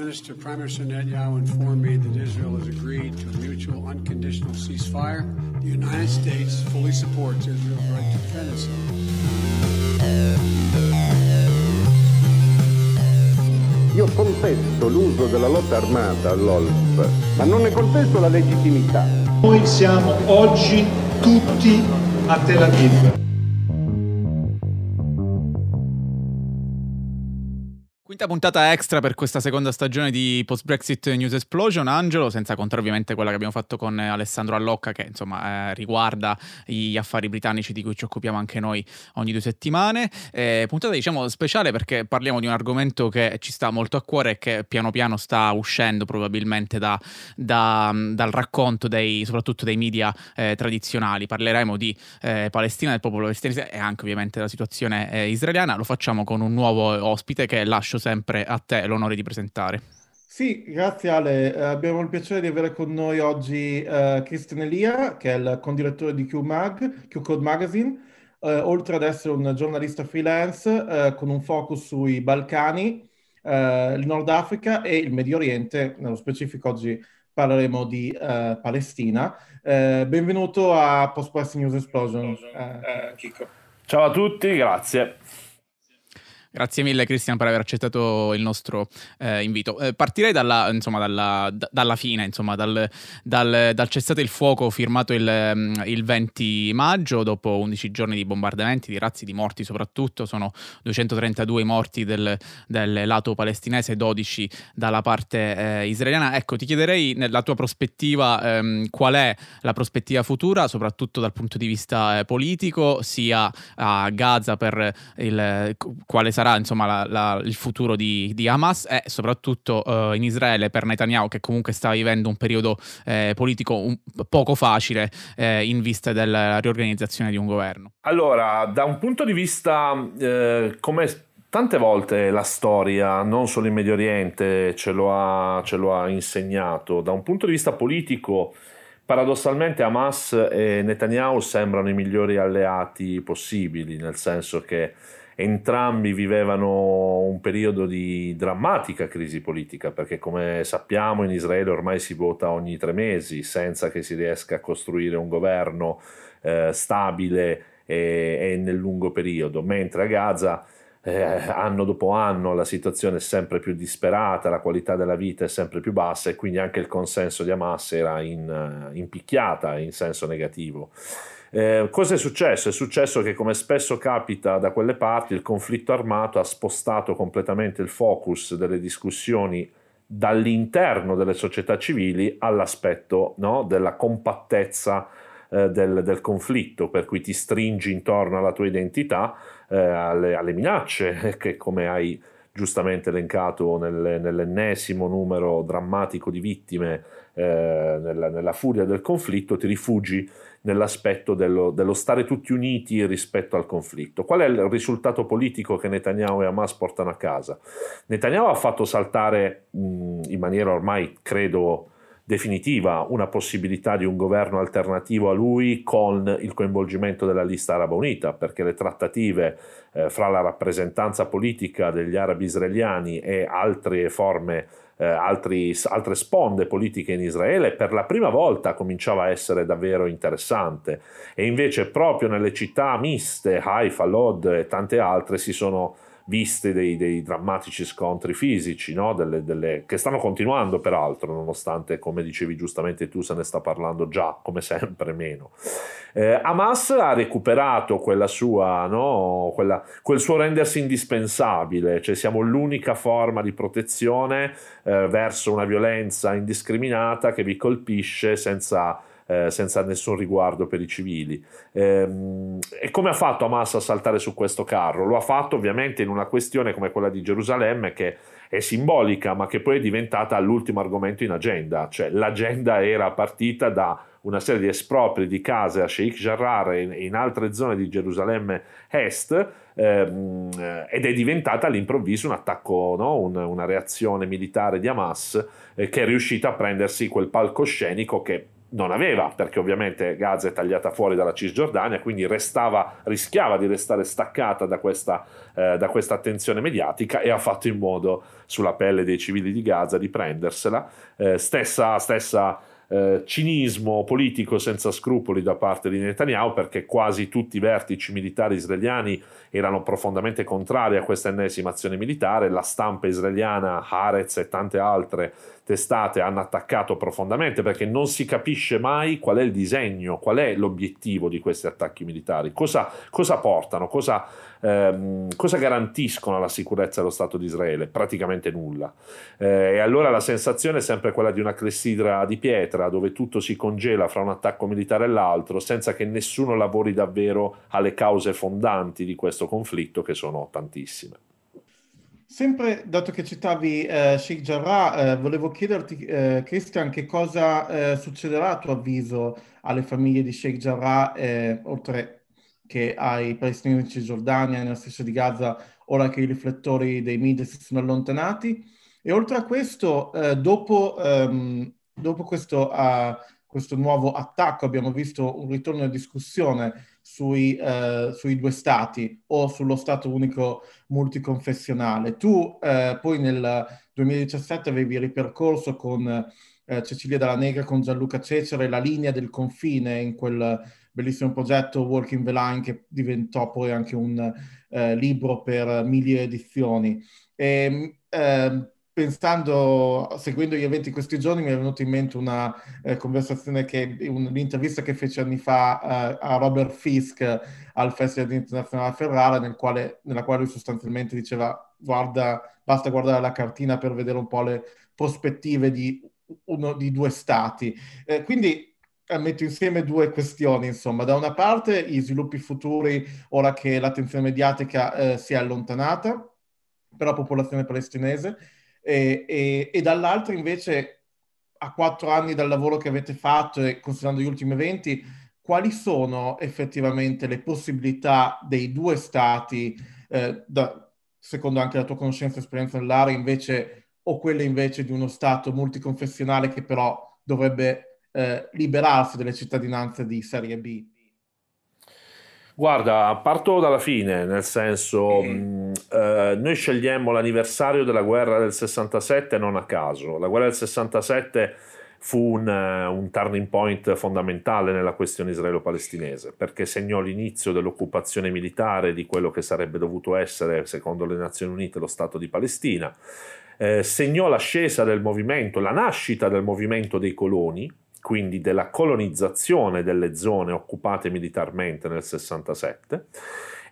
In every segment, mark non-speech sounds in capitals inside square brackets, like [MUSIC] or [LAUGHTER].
Minister Prime Minister Netanyahu informed me that Israel has agreed to a mutual unconditional ceasefire. The United States fully supports Israel's right to defend itself. Io contesto l'uso della lotta armata all'OLP, ma non ne contesto la legittimità. Noi siamo oggi tutti a Tel Aviv. Quinta puntata extra per questa seconda stagione di Post Brexit News Explosion, Angelo, senza contare ovviamente quella che abbiamo fatto con Alessandro Allocca che insomma eh, riguarda gli affari britannici di cui ci occupiamo anche noi ogni due settimane. Eh, puntata diciamo speciale perché parliamo di un argomento che ci sta molto a cuore e che piano piano sta uscendo probabilmente da, da, dal racconto dei, soprattutto dei media eh, tradizionali. Parleremo di eh, Palestina, del popolo palestinese e anche ovviamente della situazione eh, israeliana. Lo facciamo con un nuovo ospite che lascio sempre a te l'onore di presentare. Sì, grazie Ale. Uh, abbiamo il piacere di avere con noi oggi uh, Christian Elia, che è il condirettore di QMag, QCode Magazine, uh, oltre ad essere un giornalista freelance con un focus sui Balcani, il Nord Africa e il Medio Oriente. Nello specifico oggi parleremo di Palestina. benvenuto a Post Press News Explosion. Ciao a tutti, grazie. Grazie mille Cristian per aver accettato il nostro eh, invito. Eh, partirei dalla, insomma, dalla, d- dalla fine, insomma, dal, dal, dal, cessate il fuoco firmato il, mm, il, 20 maggio, dopo 11 giorni di bombardamenti, di razzi, di morti soprattutto, sono 232 i morti del, del lato palestinese, 12 dalla parte eh, israeliana. Ecco, ti chiederei nella tua prospettiva ehm, qual è la prospettiva futura, soprattutto dal punto di vista eh, politico, sia a Gaza per il, quale sarà insomma la, la, il futuro di, di, Hamas e soprattutto uh, in Israele per Netanyahu che comunque sta vivendo un periodo eh, politico un, poco facile eh, in vista della riorganizzazione di un governo. Allora, da un punto di vista eh, come tante volte la storia, non solo in Medio Oriente, ce lo, ha, ce lo ha insegnato, da un punto di vista politico paradossalmente Hamas e Netanyahu sembrano i migliori alleati possibili, nel senso che entrambi vivevano un periodo di drammatica crisi politica, perché come sappiamo in Israele ormai si vota ogni tre mesi senza che si riesca a costruire un governo eh, stabile e, e, nel lungo periodo, mentre a Gaza eh, anno dopo anno la situazione è sempre più disperata, la qualità della vita è sempre più bassa e quindi anche il consenso di Hamas era in, in picchiata in senso negativo. Eh, cosa è successo? È successo che, come spesso capita da quelle parti, il conflitto armato ha spostato completamente il focus delle discussioni dall'interno delle società civili all'aspetto no, della compattezza eh, del, del, conflitto, per cui ti stringi intorno alla tua identità, eh, alle, alle, minacce che, come hai giustamente elencato nel, nell'ennesimo numero drammatico di vittime eh, nella, nella, furia del conflitto, ti rifugi nell'aspetto dello, dello, stare tutti uniti rispetto al conflitto. Qual è il risultato politico che Netanyahu e Hamas portano a casa? Netanyahu ha fatto saltare mh, in maniera ormai, credo, definitiva una possibilità di un governo alternativo a lui con il coinvolgimento della lista araba unita, perché le trattative eh, fra la rappresentanza politica degli arabi israeliani e altre forme eh, altri, altre sponde politiche in Israele, per la prima volta cominciava a essere davvero interessante. E invece proprio nelle città miste, Haifa, Lod e tante altre si sono viste dei, dei drammatici scontri fisici, no? delle, delle, che stanno continuando peraltro, nonostante, come dicevi giustamente tu, se ne sta parlando già, come sempre, meno. Eh, Hamas ha recuperato quella sua, no? quella, quel suo rendersi indispensabile, cioè siamo l'unica forma di protezione eh, verso una violenza indiscriminata che vi colpisce senza eh, senza nessun riguardo per i civili. Ehm, e come ha fatto Hamas a saltare su questo carro? Lo ha fatto ovviamente in una questione come quella di Gerusalemme che è simbolica ma che poi è diventata l'ultimo argomento in agenda, cioè l'agenda era partita da una serie di espropri di case a Sheikh Jarrah e in altre zone di Gerusalemme Est ehm, ed è diventata all'improvviso un attacco, no? un, una reazione militare di Hamas eh, che è riuscita a prendersi quel palcoscenico che non aveva, perché ovviamente Gaza è tagliata fuori dalla Cisgiordania, quindi restava, rischiava di restare staccata da questa, eh, da questa, attenzione mediatica e ha fatto in modo sulla pelle dei civili di Gaza di prendersela. Eh, stessa, stessa eh, cinismo politico senza scrupoli da parte di Netanyahu perché quasi tutti i vertici militari israeliani erano profondamente contrari a questa ennesima azione militare, la stampa israeliana, Haaretz e tante altre testate hanno attaccato profondamente perché non si capisce mai qual è il disegno, qual è l'obiettivo di questi attacchi militari, cosa, cosa portano, cosa, ehm, cosa, garantiscono alla sicurezza dello Stato di Israele? Praticamente nulla. Eh, e allora la sensazione è sempre quella di una clessidra di pietra dove tutto si congela fra un attacco militare e l'altro senza che nessuno lavori davvero alle cause fondanti di questo conflitto che sono tantissime. Sempre, dato che citavi eh, Sheikh Jarrah, eh, volevo chiederti, eh, Christian, che cosa eh, succederà a tuo avviso alle famiglie di Sheikh Jarrah, eh, oltre che ai palestinesi in Cisgiordania, nella stessa di Gaza, ora che i riflettori dei media si sono allontanati? E oltre a questo, eh, dopo, um, dopo questo, uh, questo nuovo attacco abbiamo visto un ritorno alla discussione sui, eh, sui, due stati o sullo stato unico multiconfessionale. Tu eh, poi nel 2017 avevi ripercorso con eh, Cecilia Dalla Negra, con Gianluca Cecere, la linea del confine in quel bellissimo progetto Walking the Line che diventò poi anche un eh, libro per mille edizioni. E, ehm, pensando, seguendo gli eventi questi giorni, mi è venuta in mente una eh, conversazione che, un'intervista che fece anni fa eh, a Robert Fisk al Festival Internazionale Ferrara, nel quale, nella quale lui sostanzialmente diceva guarda, basta guardare la cartina per vedere un po' le prospettive di, uno, di due stati. Eh, quindi eh, metto insieme due questioni, insomma. Da una parte gli sviluppi futuri, ora che l'attenzione mediatica eh, si è allontanata per la popolazione palestinese, e, e, e dall'altro invece a quattro anni dal lavoro che avete fatto e considerando gli ultimi eventi, quali sono effettivamente le possibilità dei due stati, eh, da, secondo anche la tua conoscenza e esperienza nell'area, invece, o quelle invece di uno stato multiconfessionale che però dovrebbe eh, liberarsi delle cittadinanze di serie B? Guarda, parto dalla fine, nel senso, mm, eh, noi scegliemmo l'anniversario della guerra del 67 non a caso. La guerra del 67 fu un, uh, un turning point fondamentale nella questione israelo-palestinese, perché segnò l'inizio dell'occupazione militare di quello che sarebbe dovuto essere, secondo le Nazioni Unite, lo Stato di Palestina, eh, segnò l'ascesa del movimento, la nascita del movimento dei coloni, quindi della colonizzazione delle zone occupate militarmente nel 67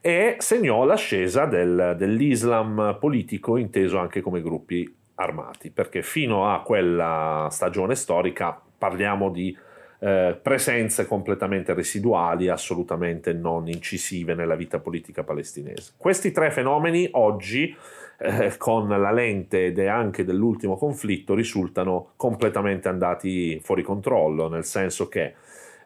e segnò l'ascesa del, dell'Islam politico inteso anche come gruppi armati, perché fino a quella stagione storica parliamo di eh, presenze completamente residuali, assolutamente non incisive nella vita politica palestinese. Questi tre fenomeni oggi eh, con la lente ed anche dell'ultimo conflitto risultano completamente andati fuori controllo, nel senso che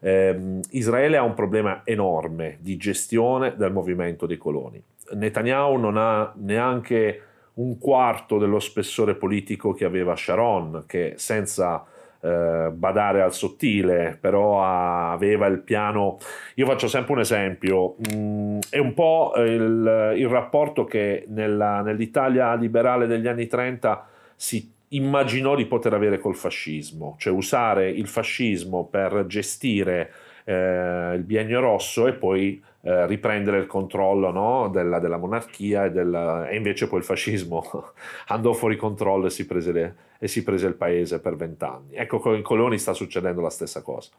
eh, Israele ha un problema enorme di gestione del movimento dei coloni. Netanyahu non ha neanche un quarto dello spessore politico che aveva Sharon, che senza eh, badare al sottile, però aveva il piano. Io faccio sempre un esempio, mm, è un po' il, il rapporto che nella, nell'Italia liberale degli anni 30 si immaginò di poter avere col fascismo, cioè usare il fascismo per gestire eh, il biennio rosso e poi eh, riprendere il controllo no, della, della, monarchia e, del, e, invece poi il fascismo [LAUGHS] andò fuori controllo e si prese le, e si prese il paese per vent'anni. Ecco, con i coloni sta succedendo la stessa cosa.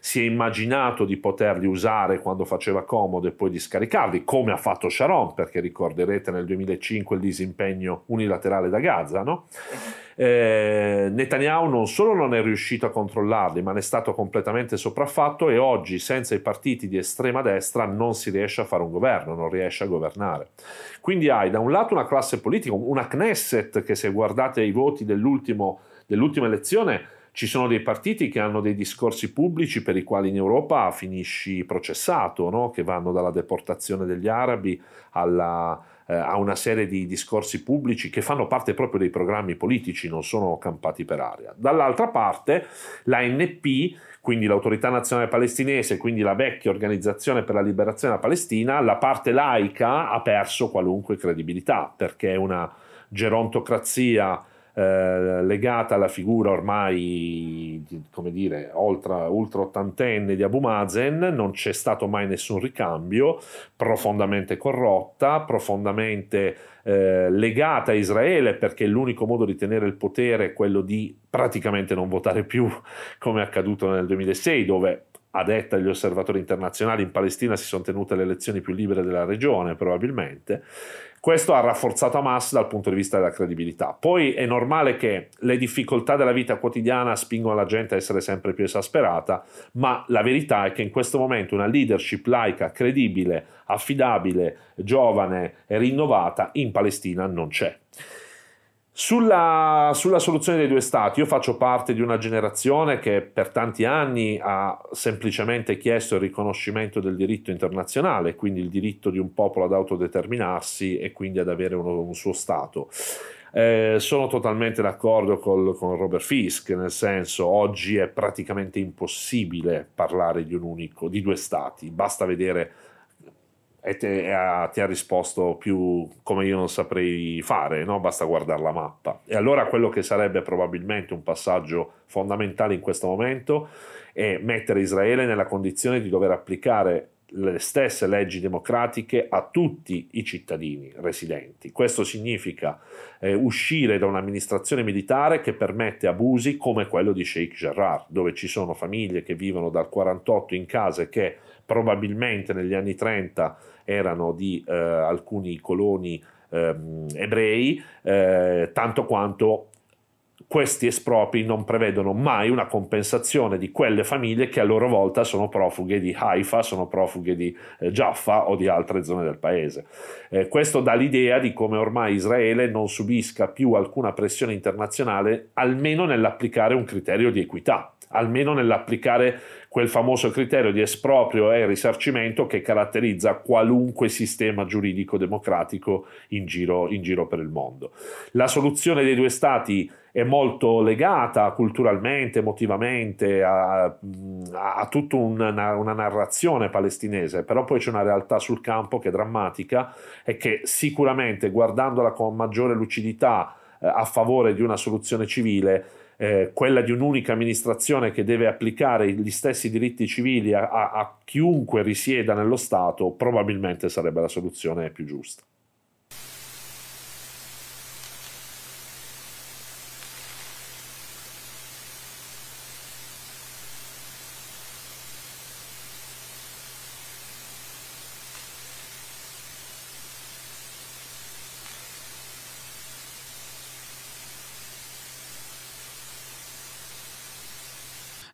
Si è immaginato di poterli usare quando faceva comodo e poi di scaricarli, come ha fatto Sharon, perché ricorderete nel 2005 il disimpegno unilaterale da Gaza, no? Eh, Netanyahu non solo non è riuscito a controllarli, ma ne è stato completamente sopraffatto e oggi senza i partiti di estrema destra non si riesce a fare un governo, non riesce a governare. Quindi hai da un lato una classe politica, una Knesset che se guardate i voti dell'ultima elezione ci sono dei partiti che hanno dei discorsi pubblici per i quali in Europa finisci processato, no? che vanno dalla deportazione degli arabi alla, eh, a una serie di discorsi pubblici che fanno parte proprio dei programmi politici, non sono campati per aria. Dall'altra parte l'ANP quindi l'autorità nazionale palestinese, quindi la vecchia organizzazione per la liberazione della Palestina, la parte laica ha perso qualunque credibilità perché è una gerontocrazia eh, legata alla figura ormai, come dire, ultra, ultra ottantenne di Abu Mazen, non c'è stato mai nessun ricambio, profondamente corrotta, profondamente eh, legata a Israele perché l'unico modo di tenere il potere è quello di praticamente non votare più [LAUGHS] come è accaduto nel 2006 dove a detta degli osservatori internazionali in Palestina si sono tenute le elezioni più libere della regione probabilmente questo ha rafforzato Hamas dal punto di vista della credibilità. Poi è normale che le difficoltà della vita quotidiana spingono la gente a essere sempre più esasperata, ma la verità è che in questo momento una leadership laica, credibile, affidabile, giovane e rinnovata in Palestina non c'è. Sulla, sulla, soluzione dei due stati, io faccio parte di una generazione che per tanti anni ha semplicemente chiesto il riconoscimento del diritto internazionale, quindi il diritto di un popolo ad autodeterminarsi e quindi ad avere uno, un suo Stato. Eh, sono totalmente d'accordo col, con Robert Fisk, nel senso oggi è praticamente impossibile parlare di un unico, di due stati, basta vedere e te, ha, ti ha risposto più come io non saprei fare, no? basta guardare la mappa. E allora quello che sarebbe probabilmente un passaggio fondamentale in questo momento è mettere Israele nella condizione di dover applicare le stesse leggi democratiche a tutti i cittadini residenti. Questo significa eh, uscire da un'amministrazione militare che permette abusi come quello di Sheikh Jarrah, dove ci sono famiglie che vivono dal 48 in case che probabilmente negli anni 30 erano di eh, alcuni coloni ehm, ebrei, eh, tanto quanto questi espropri non prevedono mai una compensazione di quelle famiglie che a loro volta sono profughe di Haifa, sono profughe di eh, Jaffa o di altre zone del paese. Eh, questo dà l'idea di come ormai Israele non subisca più alcuna pressione internazionale, almeno nell'applicare un criterio di equità, almeno nell'applicare quel famoso criterio di esproprio e risarcimento che caratterizza qualunque sistema giuridico democratico in giro, in giro per il mondo. La soluzione dei due stati è molto legata culturalmente, emotivamente a, a tutta una, una, narrazione palestinese, però poi c'è una realtà sul campo che è drammatica e che sicuramente guardandola con maggiore lucidità eh, a favore di una soluzione civile eh, quella di un'unica amministrazione che deve applicare gli stessi diritti civili a, a, a chiunque risieda nello Stato, probabilmente sarebbe la soluzione più giusta.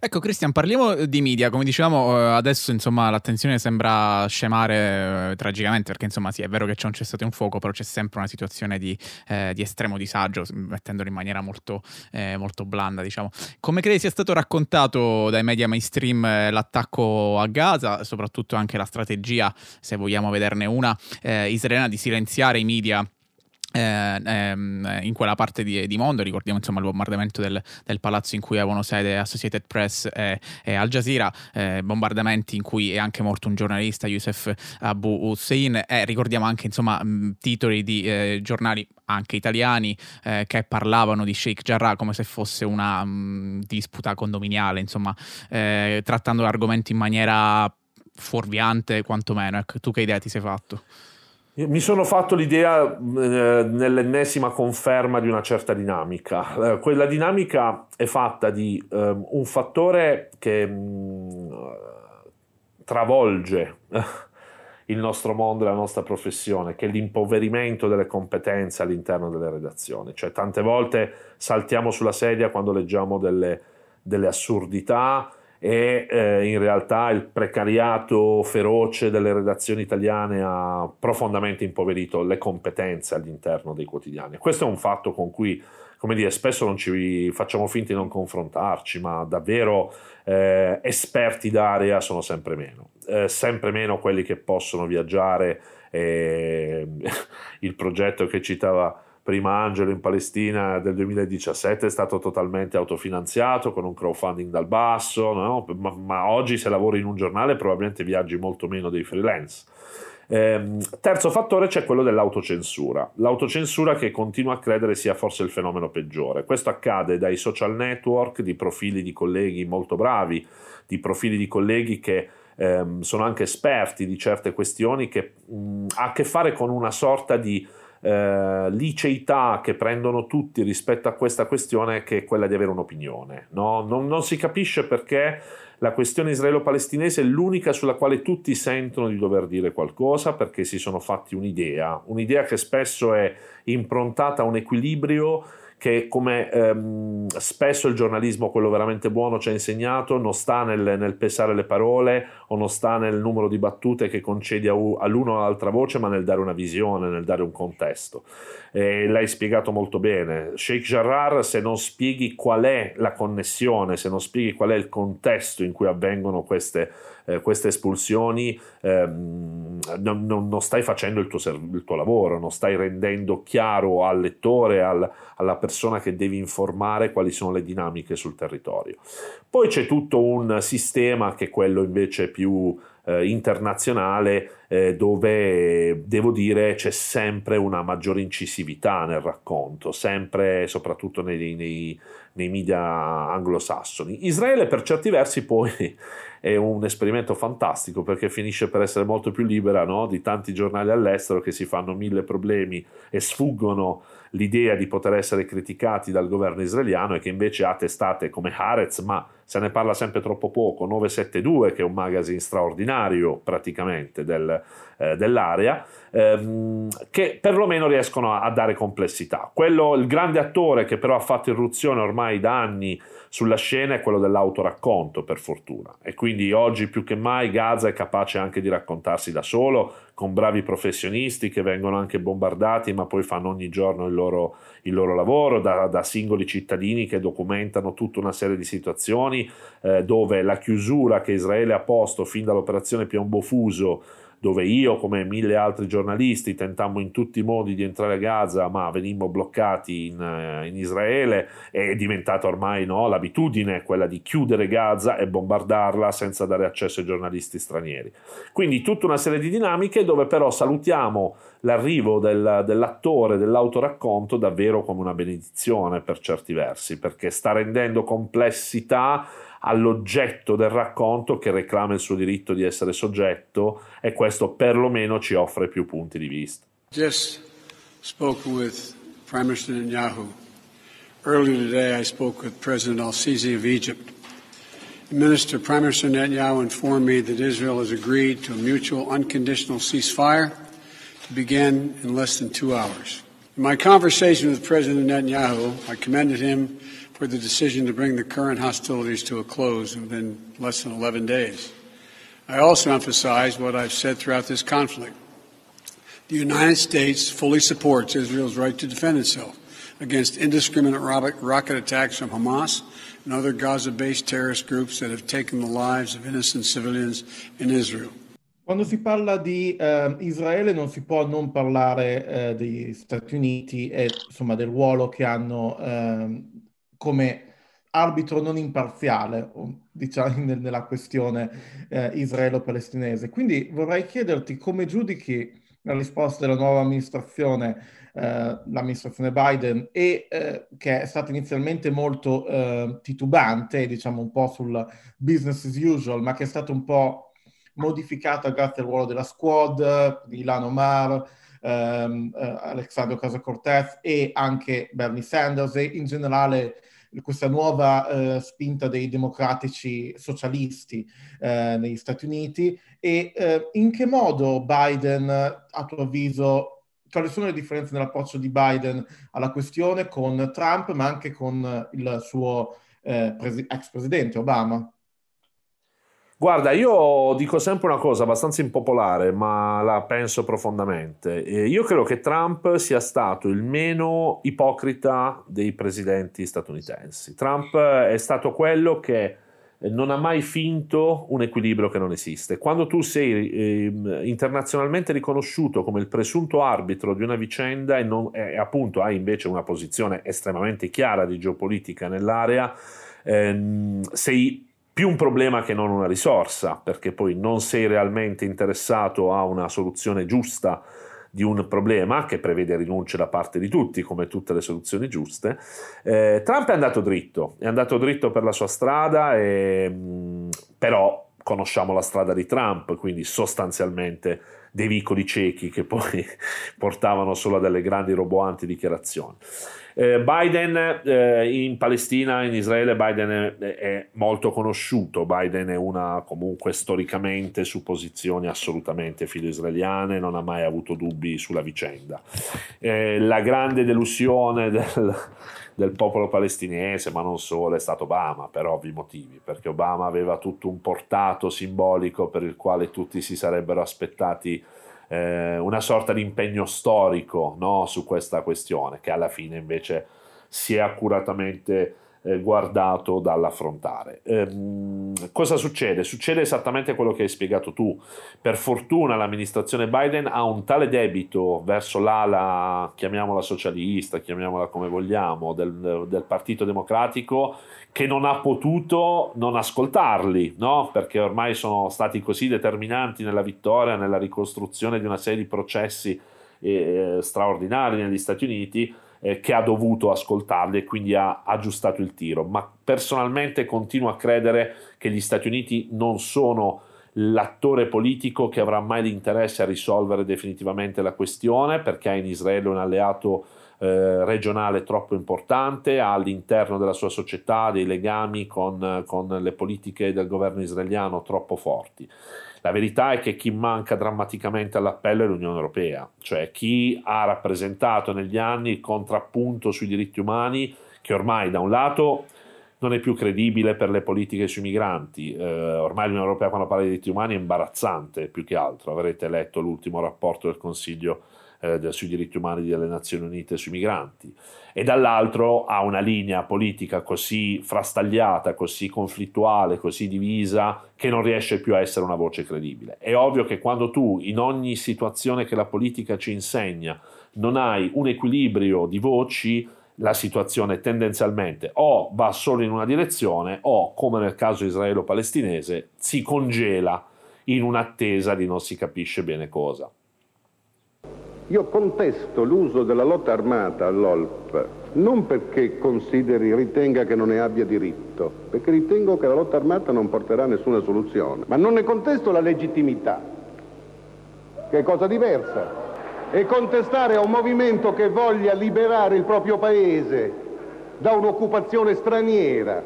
Ecco Cristian, parliamo di media, come dicevamo eh, adesso insomma l'attenzione sembra scemare eh, tragicamente perché insomma sì è vero che c'è un cessato in fuoco però c'è sempre una situazione di, eh, di estremo disagio mettendolo in maniera molto, eh, molto, blanda diciamo. Come credi sia stato raccontato dai media mainstream eh, l'attacco a Gaza, soprattutto anche la strategia, se vogliamo vederne una, eh, israeliana di silenziare i media eh, ehm, in quella parte di, di, mondo, ricordiamo insomma il bombardamento del, del, palazzo in cui avevano sede Associated Press e, e Al Jazeera, eh, bombardamenti in cui è anche morto un giornalista, Youssef Abu Hussein, e ricordiamo anche insomma titoli di eh, giornali anche italiani eh, che parlavano di Sheikh Jarrah come se fosse una mh, disputa condominiale, insomma eh, trattando l'argomento in maniera fuorviante quantomeno. Ecco, tu che idea ti sei fatto? Mi sono fatto l'idea eh, nell'ennesima conferma di una certa dinamica. Eh, quella dinamica è fatta di eh, un fattore che mh, mm, travolge il nostro mondo e la nostra professione, che è l'impoverimento delle competenze all'interno delle redazioni. Cioè, tante volte saltiamo sulla sedia quando leggiamo delle, delle assurdità e eh, in realtà il precariato feroce delle redazioni italiane ha profondamente impoverito le competenze all'interno dei quotidiani. Questo è un fatto con cui come dire, spesso non ci facciamo finta di non confrontarci, ma davvero eh, esperti d'area sono sempre meno, eh, sempre meno quelli che possono viaggiare. [LAUGHS] Il progetto che citava prima Angelo in Palestina del 2017 è stato totalmente autofinanziato con un crowdfunding dal basso, no? ma, ma, oggi se lavori in un giornale probabilmente viaggi molto meno dei freelance. Eh, terzo fattore c'è quello dell'autocensura, l'autocensura che continua a credere sia forse il fenomeno peggiore. Questo accade dai social network, di profili di colleghi molto bravi, di profili di colleghi che ehm, sono anche esperti di certe questioni che mh, ha a che fare con una sorta di eh, liceità che prendono tutti rispetto a questa questione che è quella di avere un'opinione. No? Non, non si capisce perché la questione israelo-palestinese è l'unica sulla quale tutti sentono di dover dire qualcosa perché si sono fatti un'idea, un'idea che spesso è improntata a un equilibrio che come ehm, spesso il giornalismo, quello veramente buono, ci ha insegnato, non sta nel, nel, pesare le parole o non sta nel numero di battute che concedi all'uno o all'altra voce, ma nel dare una visione, nel dare un contesto. E l'hai spiegato molto bene. Sheikh Jarrar, se non spieghi qual è la connessione, se non spieghi qual è il contesto in cui avvengono queste eh, queste espulsioni ehm, non, non, non, stai facendo il tuo, il tuo, lavoro, non stai rendendo chiaro al lettore, al, alla persona che devi informare quali sono le dinamiche sul territorio. Poi c'è tutto un sistema che è quello invece più eh, internazionale eh, dove devo dire c'è sempre una maggiore incisività nel racconto, sempre soprattutto nei, nei, nei media anglosassoni. Israele per certi versi poi [LAUGHS] è un esperimento fantastico perché finisce per essere molto più libera no? di tanti giornali all'estero che si fanno mille problemi e sfuggono l'idea di poter essere criticati dal governo israeliano e che invece ha testate come Haaretz, ma se ne parla sempre troppo poco, 972 che è un magazine straordinario praticamente del, eh, dell'area, ehm, che perlomeno riescono a, a dare complessità. Quello, il grande attore che però ha fatto irruzione ormai da anni sulla scena è quello dell'autoracconto, per fortuna. E quindi oggi più che mai Gaza è capace anche di raccontarsi da solo, con bravi professionisti che vengono anche bombardati, ma poi fanno ogni giorno il loro, il loro lavoro, da, da, singoli cittadini che documentano tutta una serie di situazioni eh, dove la chiusura che Israele ha posto fin dall'operazione Piombo Fuso dove io come mille altri giornalisti tentammo in tutti i modi di entrare a Gaza ma venimmo bloccati in, eh, in Israele è diventata ormai no, l'abitudine quella di chiudere Gaza e bombardarla senza dare accesso ai giornalisti stranieri. Quindi tutta una serie di dinamiche dove però salutiamo l'arrivo del, dell'attore, dell'autoracconto davvero come una benedizione per certi versi perché sta rendendo complessità all'oggetto del racconto che reclama il suo diritto di essere soggetto e questo perlomeno ci offre più punti di vista. Just spoken with Prime Minister Netanyahu. Earlier today I spoke with President al-Sisi of Egypt. Minister, Prime Minister Netanyahu informed me that Israel has agreed to a mutual unconditional ceasefire to begin in less than two hours. In my conversation with President Netanyahu, I commended him for the decision to bring the current hostilities to a close within less than 11 days. I also emphasize what I've said throughout this conflict. The United States fully supports Israel's right to defend itself against indiscriminate rocket attacks from Hamas and other Gaza based terrorist groups that have taken the lives of innocent civilians in Israel. Quando si parla di eh, Israele non si può non parlare eh, degli Stati Uniti e insomma del ruolo che hanno eh, come arbitro non imparziale, diciamo, nella questione eh, israelo-palestinese. Quindi vorrei chiederti come giudichi la risposta della nuova amministrazione, eh, l'amministrazione Biden, e eh, che è stata inizialmente molto eh, titubante, diciamo un po' sul business as usual, ma che è stata un po' modificata grazie al ruolo della squad, di Ilhan Omar, ehm, eh, Alexandro Casa-Cortez e anche Bernie Sanders e in generale questa nuova eh, spinta dei democratici socialisti eh, negli Stati Uniti e eh, in che modo Biden, a tuo avviso, quali sono le differenze nell'approccio di Biden alla questione con Trump, ma anche con il suo eh, pres- ex presidente Obama? Guarda, io dico sempre una cosa abbastanza impopolare, ma la penso profondamente. Io credo che Trump sia stato il meno ipocrita dei presidenti statunitensi. Trump è stato quello che non ha mai finto un equilibrio che non esiste. Quando tu sei eh, internazionalmente riconosciuto come il presunto arbitro di una vicenda e, non, e appunto hai invece una posizione estremamente chiara di geopolitica nell'area, ehm, sei più un problema che non una risorsa, perché poi non sei realmente interessato a una soluzione giusta di un problema che prevede rinunce da parte di tutti, come tutte le soluzioni giuste. Eh, Trump è andato dritto, è andato dritto per la sua strada, e, mh, però conosciamo la strada di Trump, quindi sostanzialmente dei vicoli ciechi che poi [LAUGHS] portavano solo a delle grandi roboanti dichiarazioni. Eh, Biden eh, in Palestina, in Israele, Biden è, è, molto conosciuto, Biden è una comunque storicamente su posizioni assolutamente filo-israeliane, non ha mai avuto dubbi sulla vicenda. Eh, la grande delusione del, del popolo palestinese, ma non solo, è stato Obama per ovvi motivi, perché Obama aveva tutto un portato simbolico per il quale tutti si sarebbero aspettati eh, una sorta di impegno storico no, su questa questione, che alla fine invece si è accuratamente eh, guardato dall'affrontare. Ehm, cosa succede? Succede esattamente quello che hai spiegato tu. Per fortuna l'amministrazione Biden ha un tale debito verso l'ala, chiamiamola socialista, chiamiamola come vogliamo, del, del Partito Democratico, che non ha potuto non ascoltarli, no? perché ormai sono stati così determinanti nella vittoria, nella ricostruzione di una serie di processi eh, straordinari negli Stati Uniti eh, che ha dovuto ascoltarli e quindi ha aggiustato il tiro. Ma personalmente continuo a credere che gli Stati Uniti non sono l'attore politico che avrà mai l'interesse a risolvere definitivamente la questione perché ha in Israele un alleato eh, regionale troppo importante, ha all'interno della sua società dei legami con, con le politiche del governo israeliano troppo forti. La verità è che chi manca drammaticamente all'appello è l'Unione Europea, cioè chi ha rappresentato negli anni il contrappunto sui diritti umani, che ormai da un lato non è più credibile per le politiche sui migranti. Eh, ormai l'Unione Europea quando parla di diritti umani è imbarazzante più che altro. Avrete letto l'ultimo rapporto del Consiglio eh, sui diritti umani delle Nazioni Unite sui migranti e dall'altro ha una linea politica così frastagliata, così conflittuale, così divisa che non riesce più a essere una voce credibile. È ovvio che quando tu in ogni situazione che la politica ci insegna non hai un equilibrio di voci, la situazione tendenzialmente o va solo in una direzione o, come nel caso israelo-palestinese, si congela in un'attesa di non si capisce bene cosa. Io contesto l'uso della lotta armata all'OLP non perché consideri, ritenga che non ne abbia diritto, perché ritengo che la lotta armata non porterà a nessuna soluzione, ma non ne contesto la legittimità, che è cosa diversa. E contestare a un movimento che voglia liberare il proprio paese da un'occupazione straniera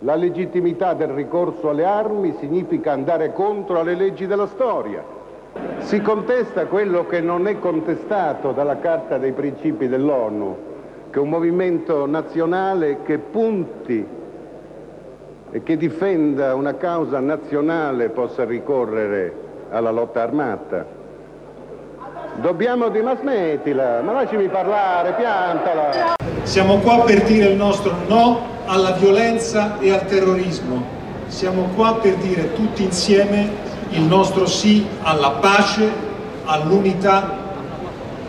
la legittimità del ricorso alle armi significa andare contro le leggi della storia. Si contesta quello che non è contestato dalla Carta dei principi dell'ONU, che un movimento nazionale che punti e che difenda una causa nazionale possa ricorrere alla lotta armata. Dobbiamo di ma smettila, ma lasciami parlare, piantala. Siamo qua per dire il nostro no alla violenza e al terrorismo. Siamo qua per dire tutti insieme il nostro sì alla pace, all'unità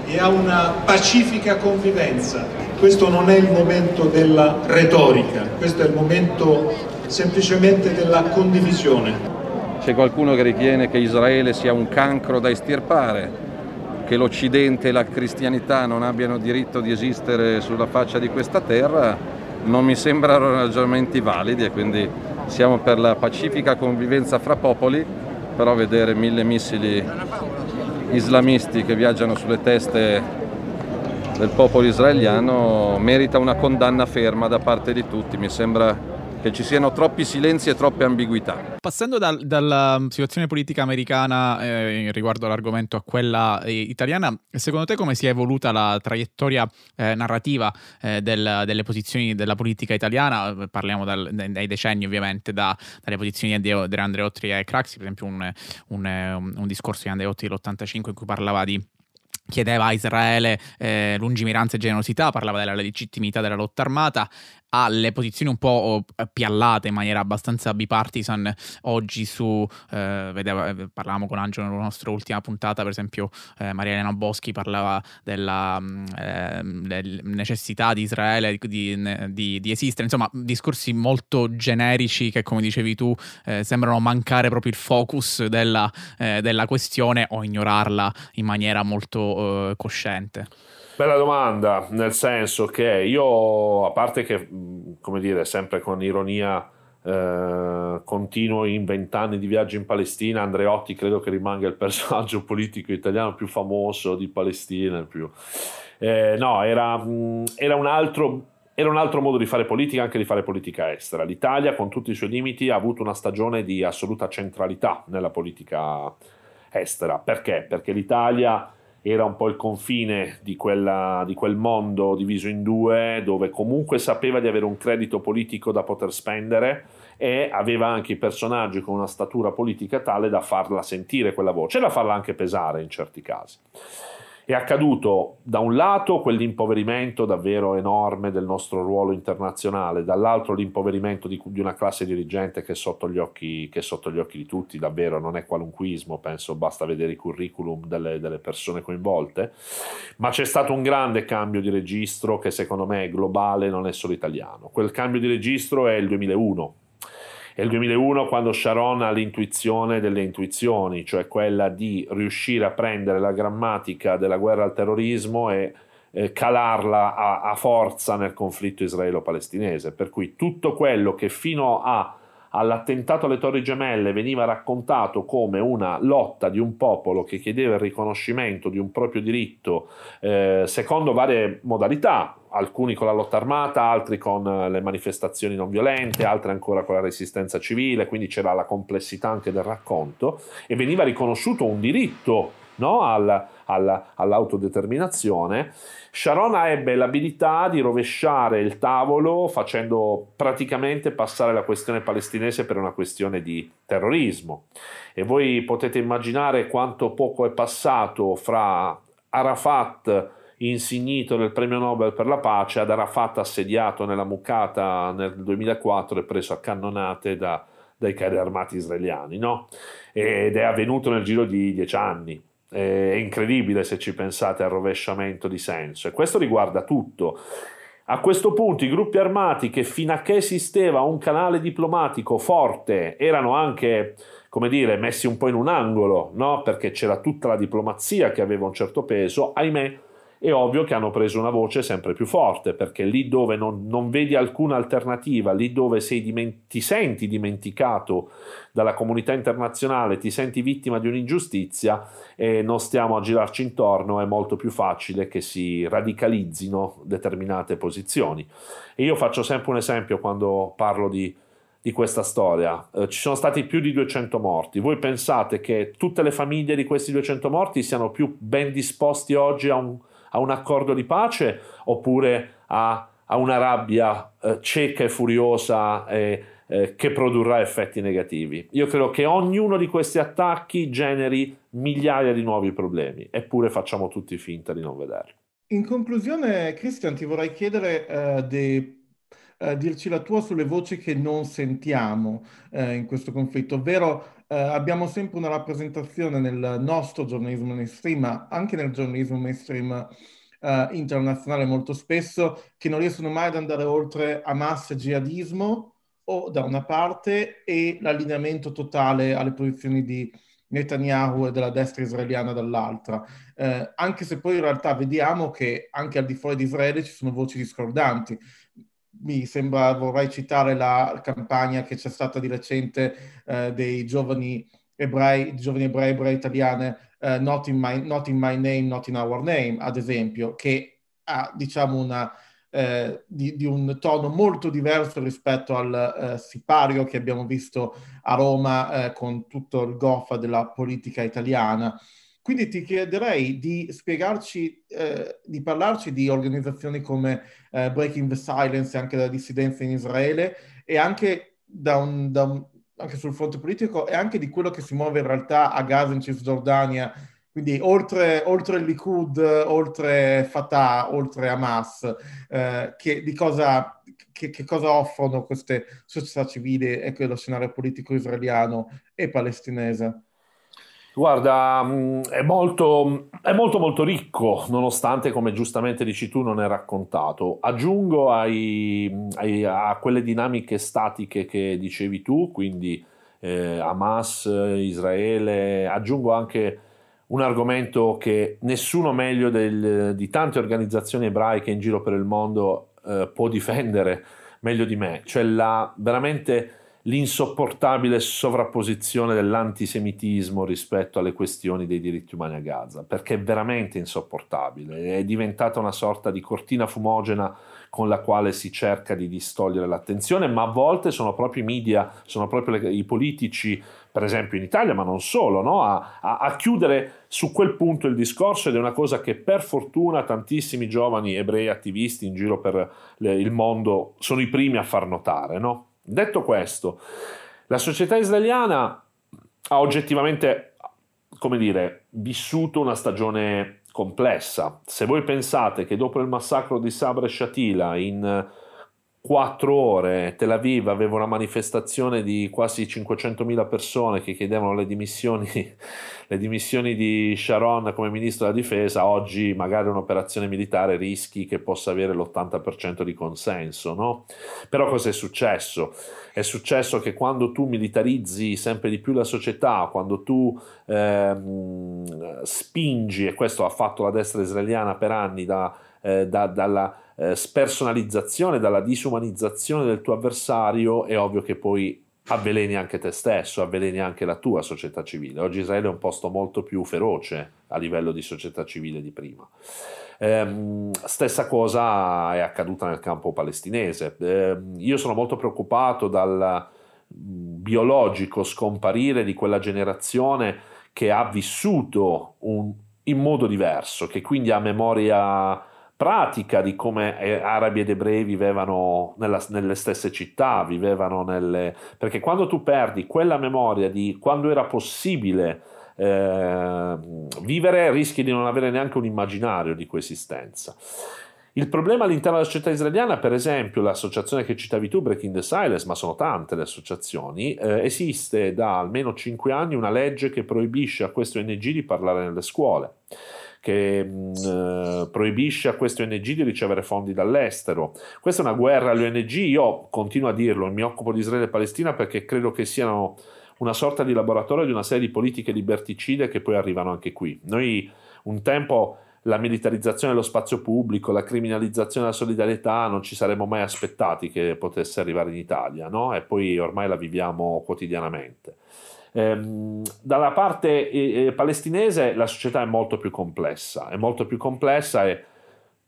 e a una pacifica convivenza. Questo non è il momento della retorica, questo è il momento semplicemente della condivisione. C'è qualcuno che ritiene che Israele sia un cancro da estirpare, che l'Occidente e la cristianità non abbiano diritto di esistere sulla faccia di questa terra, non mi sembrano ragionamenti validi e quindi siamo per la pacifica convivenza fra popoli però vedere mille missili islamisti che viaggiano sulle teste del popolo israeliano merita una condanna ferma da parte di tutti. Mi sembra che ci siano troppi silenzi e troppe ambiguità. Passando dal, dalla situazione politica americana eh, riguardo l'argomento a quella eh, italiana, secondo te come si è evoluta la traiettoria eh, narrativa eh, del, delle posizioni della politica italiana? Parliamo dal, dai decenni ovviamente, da, dalle posizioni di Andreotti e Craxi, per esempio un, un, un, un discorso di Andreotti dell'85 in cui parlava di chiedeva a Israele eh, lungimiranza e generosità, parlava della legittimità della lotta armata ha le posizioni un po' eh, piallate in maniera abbastanza bipartisan oggi su, eh, vedeva, eh, parlavamo con Angelo nella nostra ultima puntata, per esempio eh, Maria Elena Boschi parlava della eh, necessità di Israele di, di, di, esistere, insomma discorsi molto generici che come dicevi tu eh, sembrano mancare proprio il focus della, della, questione o ignorarla in maniera molto cosciente. Bella domanda, nel senso che io, a parte che, come dire, sempre con ironia, eh, continuo in vent'anni di viaggio in Palestina, Andreotti credo che rimanga il personaggio [LAUGHS] politico italiano più famoso di Palestina. Più. Eh, no, era, era, un altro, era un altro modo di fare politica, anche di fare politica estera. L'Italia, con tutti i suoi limiti, ha avuto una stagione di assoluta centralità nella politica estera. Perché? Perché l'Italia era un po' il confine di, quella, di, quel mondo diviso in due, dove comunque sapeva di avere un credito politico da poter spendere e aveva anche i personaggi con una statura politica tale da farla sentire quella voce e da farla anche pesare in certi casi. È accaduto da un lato quell'impoverimento davvero enorme del nostro ruolo internazionale, dall'altro l'impoverimento di, di una classe dirigente che è, sotto gli occhi, che è sotto gli occhi di tutti, davvero non è qualunquismo, penso basta vedere i curriculum delle, delle persone coinvolte, ma c'è stato un grande cambio di registro che secondo me è globale, non è solo italiano. Quel cambio di registro è il 2001 è il 2001 quando Sharon ha l'intuizione delle intuizioni, cioè quella di riuscire a prendere la grammatica della guerra al terrorismo e eh, calarla a, a forza nel conflitto israelo-palestinese. Per cui tutto quello che fino a all'attentato alle Torri Gemelle veniva raccontato come una lotta di un popolo che chiedeva il riconoscimento di un proprio diritto eh, secondo varie modalità, alcuni con la lotta armata, altri con le manifestazioni non violente, altri ancora con la resistenza civile, quindi c'era la complessità anche del racconto e veniva riconosciuto un diritto no? Al, al, all'autodeterminazione, Sharona ebbe l'abilità di rovesciare il tavolo facendo praticamente passare la questione palestinese per una questione di terrorismo. E voi potete immaginare quanto poco è passato fra Arafat insignito del premio Nobel per la pace ad Arafat assediato nella mucata nel 2004 e preso a cannonate da, dai carri armati israeliani, no? Ed è avvenuto nel giro di dieci anni. È incredibile se ci pensate al rovesciamento di senso e questo riguarda tutto. A questo punto i gruppi armati che fino a che esisteva un canale diplomatico forte erano anche, come dire, messi un po' in un angolo, no? Perché c'era tutta la diplomazia che aveva un certo peso, ahimè, è ovvio che hanno preso una voce sempre più forte, perché lì dove non, non vedi alcuna alternativa, lì dove diment- ti senti dimenticato dalla comunità internazionale, ti senti vittima di un'ingiustizia e non stiamo a girarci intorno, è molto più facile che si radicalizzino determinate posizioni. E io faccio sempre un esempio quando parlo di di questa storia. Eh, ci sono stati più di 200 morti. Voi pensate che tutte le famiglie di questi 200 morti siano più ben disposti oggi a un, a un accordo di pace oppure a, a una rabbia eh, cieca e furiosa eh, eh, che produrrà effetti negativi. Io credo che ognuno di questi attacchi generi migliaia di nuovi problemi, eppure facciamo tutti finta di non vederli. In conclusione, Christian, ti vorrei chiedere uh, di uh, dirci la tua sulle voci che non sentiamo uh, in questo conflitto, ovvero eh, abbiamo sempre una rappresentazione nel nostro giornalismo mainstream, ma anche nel giornalismo mainstream eh, internazionale molto spesso, che non riescono mai ad andare oltre Hamas e jihadismo o da una parte e l'allineamento totale alle posizioni di Netanyahu e della destra israeliana dall'altra, eh, anche se poi in realtà vediamo che anche al di fuori di Israele ci sono voci discordanti mi sembra, vorrei citare la campagna che c'è stata di recente eh, dei giovani ebrei, giovani ebrei, ebrei italiane, eh, not, in my, not, in my, name, not in our name, ad esempio, che ha, diciamo, una, eh, di, di, un tono molto diverso rispetto al eh, sipario che abbiamo visto a Roma eh, con tutto il goffa della politica italiana. Quindi ti chiederei di spiegarci, eh, di parlarci di organizzazioni come eh, Breaking the Silence e anche la dissidenza in Israele e anche, da un, da un, anche sul fronte politico e anche di quello che si muove in realtà a Gaza in Cisgiordania quindi oltre, oltre il Likud, oltre Fatah, oltre Hamas, eh, che, cosa, che, che, cosa offrono queste società civili e quello scenario politico israeliano e palestinese? Guarda, mm, è molto, è molto molto ricco, nonostante, come giustamente dici tu, non è raccontato. Aggiungo ai, ai, a quelle dinamiche statiche che dicevi tu, quindi eh, Hamas, Israele, aggiungo anche un argomento che nessuno meglio del, di tante organizzazioni ebraiche in giro per il mondo eh, può difendere meglio di me, cioè la, veramente l'insopportabile sovrapposizione dell'antisemitismo rispetto alle questioni dei diritti umani a Gaza, perché è veramente insopportabile, è diventata una sorta di cortina fumogena con la quale si cerca di distogliere l'attenzione, ma a volte sono proprio i media, sono proprio le, i politici, per esempio in Italia, ma non solo, no? a, a, a, chiudere su quel punto il discorso ed è una cosa che per fortuna tantissimi giovani ebrei attivisti in giro per le, il mondo sono i primi a far notare. No? Detto questo, la società israeliana ha oggettivamente, come dire, vissuto una stagione complessa. Se voi pensate che dopo il massacro di Sabra e Shatila in quattro ore Tel Aviv aveva una manifestazione di quasi 500.000 persone che chiedevano le dimissioni, [LAUGHS] le dimissioni di Sharon come ministro della difesa, oggi magari un'operazione militare rischi che possa avere l'80% di consenso, no? Però cosa è successo? È successo che quando tu militarizzi sempre di più la società, quando tu ehm, spingi, e questo ha fatto la destra israeliana per anni da, eh, da, dalla eh, spersonalizzazione, dalla disumanizzazione del tuo avversario, è ovvio che poi avveleni anche te stesso, avveleni anche la tua società civile. Oggi Israele è un posto molto più feroce a livello di società civile di prima. Eh, stessa cosa è accaduta nel campo palestinese. Eh, io sono molto preoccupato dal biologico scomparire di quella generazione che ha vissuto un, in modo diverso, che quindi ha memoria pratica di come eh, arabi ed ebrei vivevano nella, nelle stesse città, vivevano nelle... perché quando tu perdi quella memoria di quando era possibile eh, vivere, rischi di non avere neanche un immaginario di coesistenza. Il problema all'interno della società israeliana, per esempio, l'associazione che citavi tu, Breaking the Silence, ma sono tante le associazioni, eh, esiste da almeno 5 anni una legge che proibisce a queste ONG di parlare nelle scuole che mh, eh, proibisce a queste ONG di ricevere fondi dall'estero. Questa è una guerra alle ONG, io continuo a dirlo, mi occupo di Israele e Palestina perché credo che siano una sorta di laboratorio di una serie di politiche liberticide che poi arrivano anche qui. Noi un tempo la militarizzazione dello spazio pubblico, la criminalizzazione della solidarietà non ci saremmo mai aspettati che potesse arrivare in Italia, no? E poi ormai la viviamo quotidianamente. Ehm, dalla parte eh, eh, palestinese la società è molto più complessa, è molto più complessa e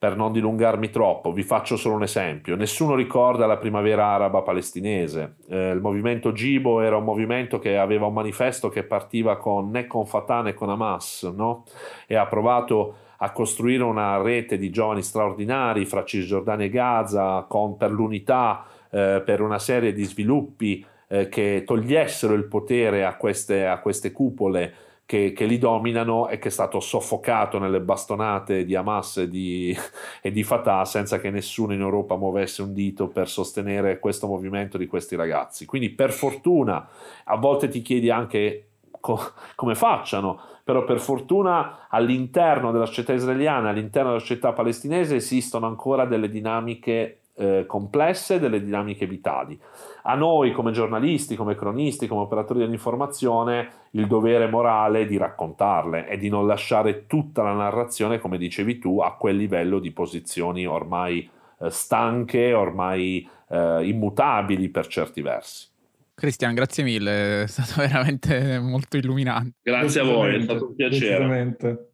per non dilungarmi troppo, vi faccio solo un esempio. Nessuno ricorda la primavera araba palestinese. Eh, il movimento Gibo era un movimento che aveva un manifesto che partiva con, né con Fatah né con Hamas, no? e ha provato a costruire una rete di giovani straordinari fra Cisgiordania e Gaza con, per l'unità, eh, per una serie di sviluppi eh, che togliessero il potere a queste, a queste cupole che, che, li dominano e che è stato soffocato nelle bastonate di Hamas e di, [LAUGHS] e di, Fatah senza che nessuno in Europa muovesse un dito per sostenere questo movimento di questi ragazzi. Quindi per fortuna a volte ti chiedi anche co- come facciano, però per fortuna all'interno della società israeliana, all'interno della società palestinese esistono ancora delle dinamiche eh, complesse, delle dinamiche vitali. A noi come giornalisti, come cronisti, come operatori dell'informazione, il dovere morale di raccontarle e di non lasciare tutta la narrazione, come dicevi tu, a quel livello di posizioni ormai eh, stanche, ormai eh, immutabili per certi versi. Cristian, grazie mille, è stato [LAUGHS] veramente molto illuminante. Grazie a voi, è stato un piacere.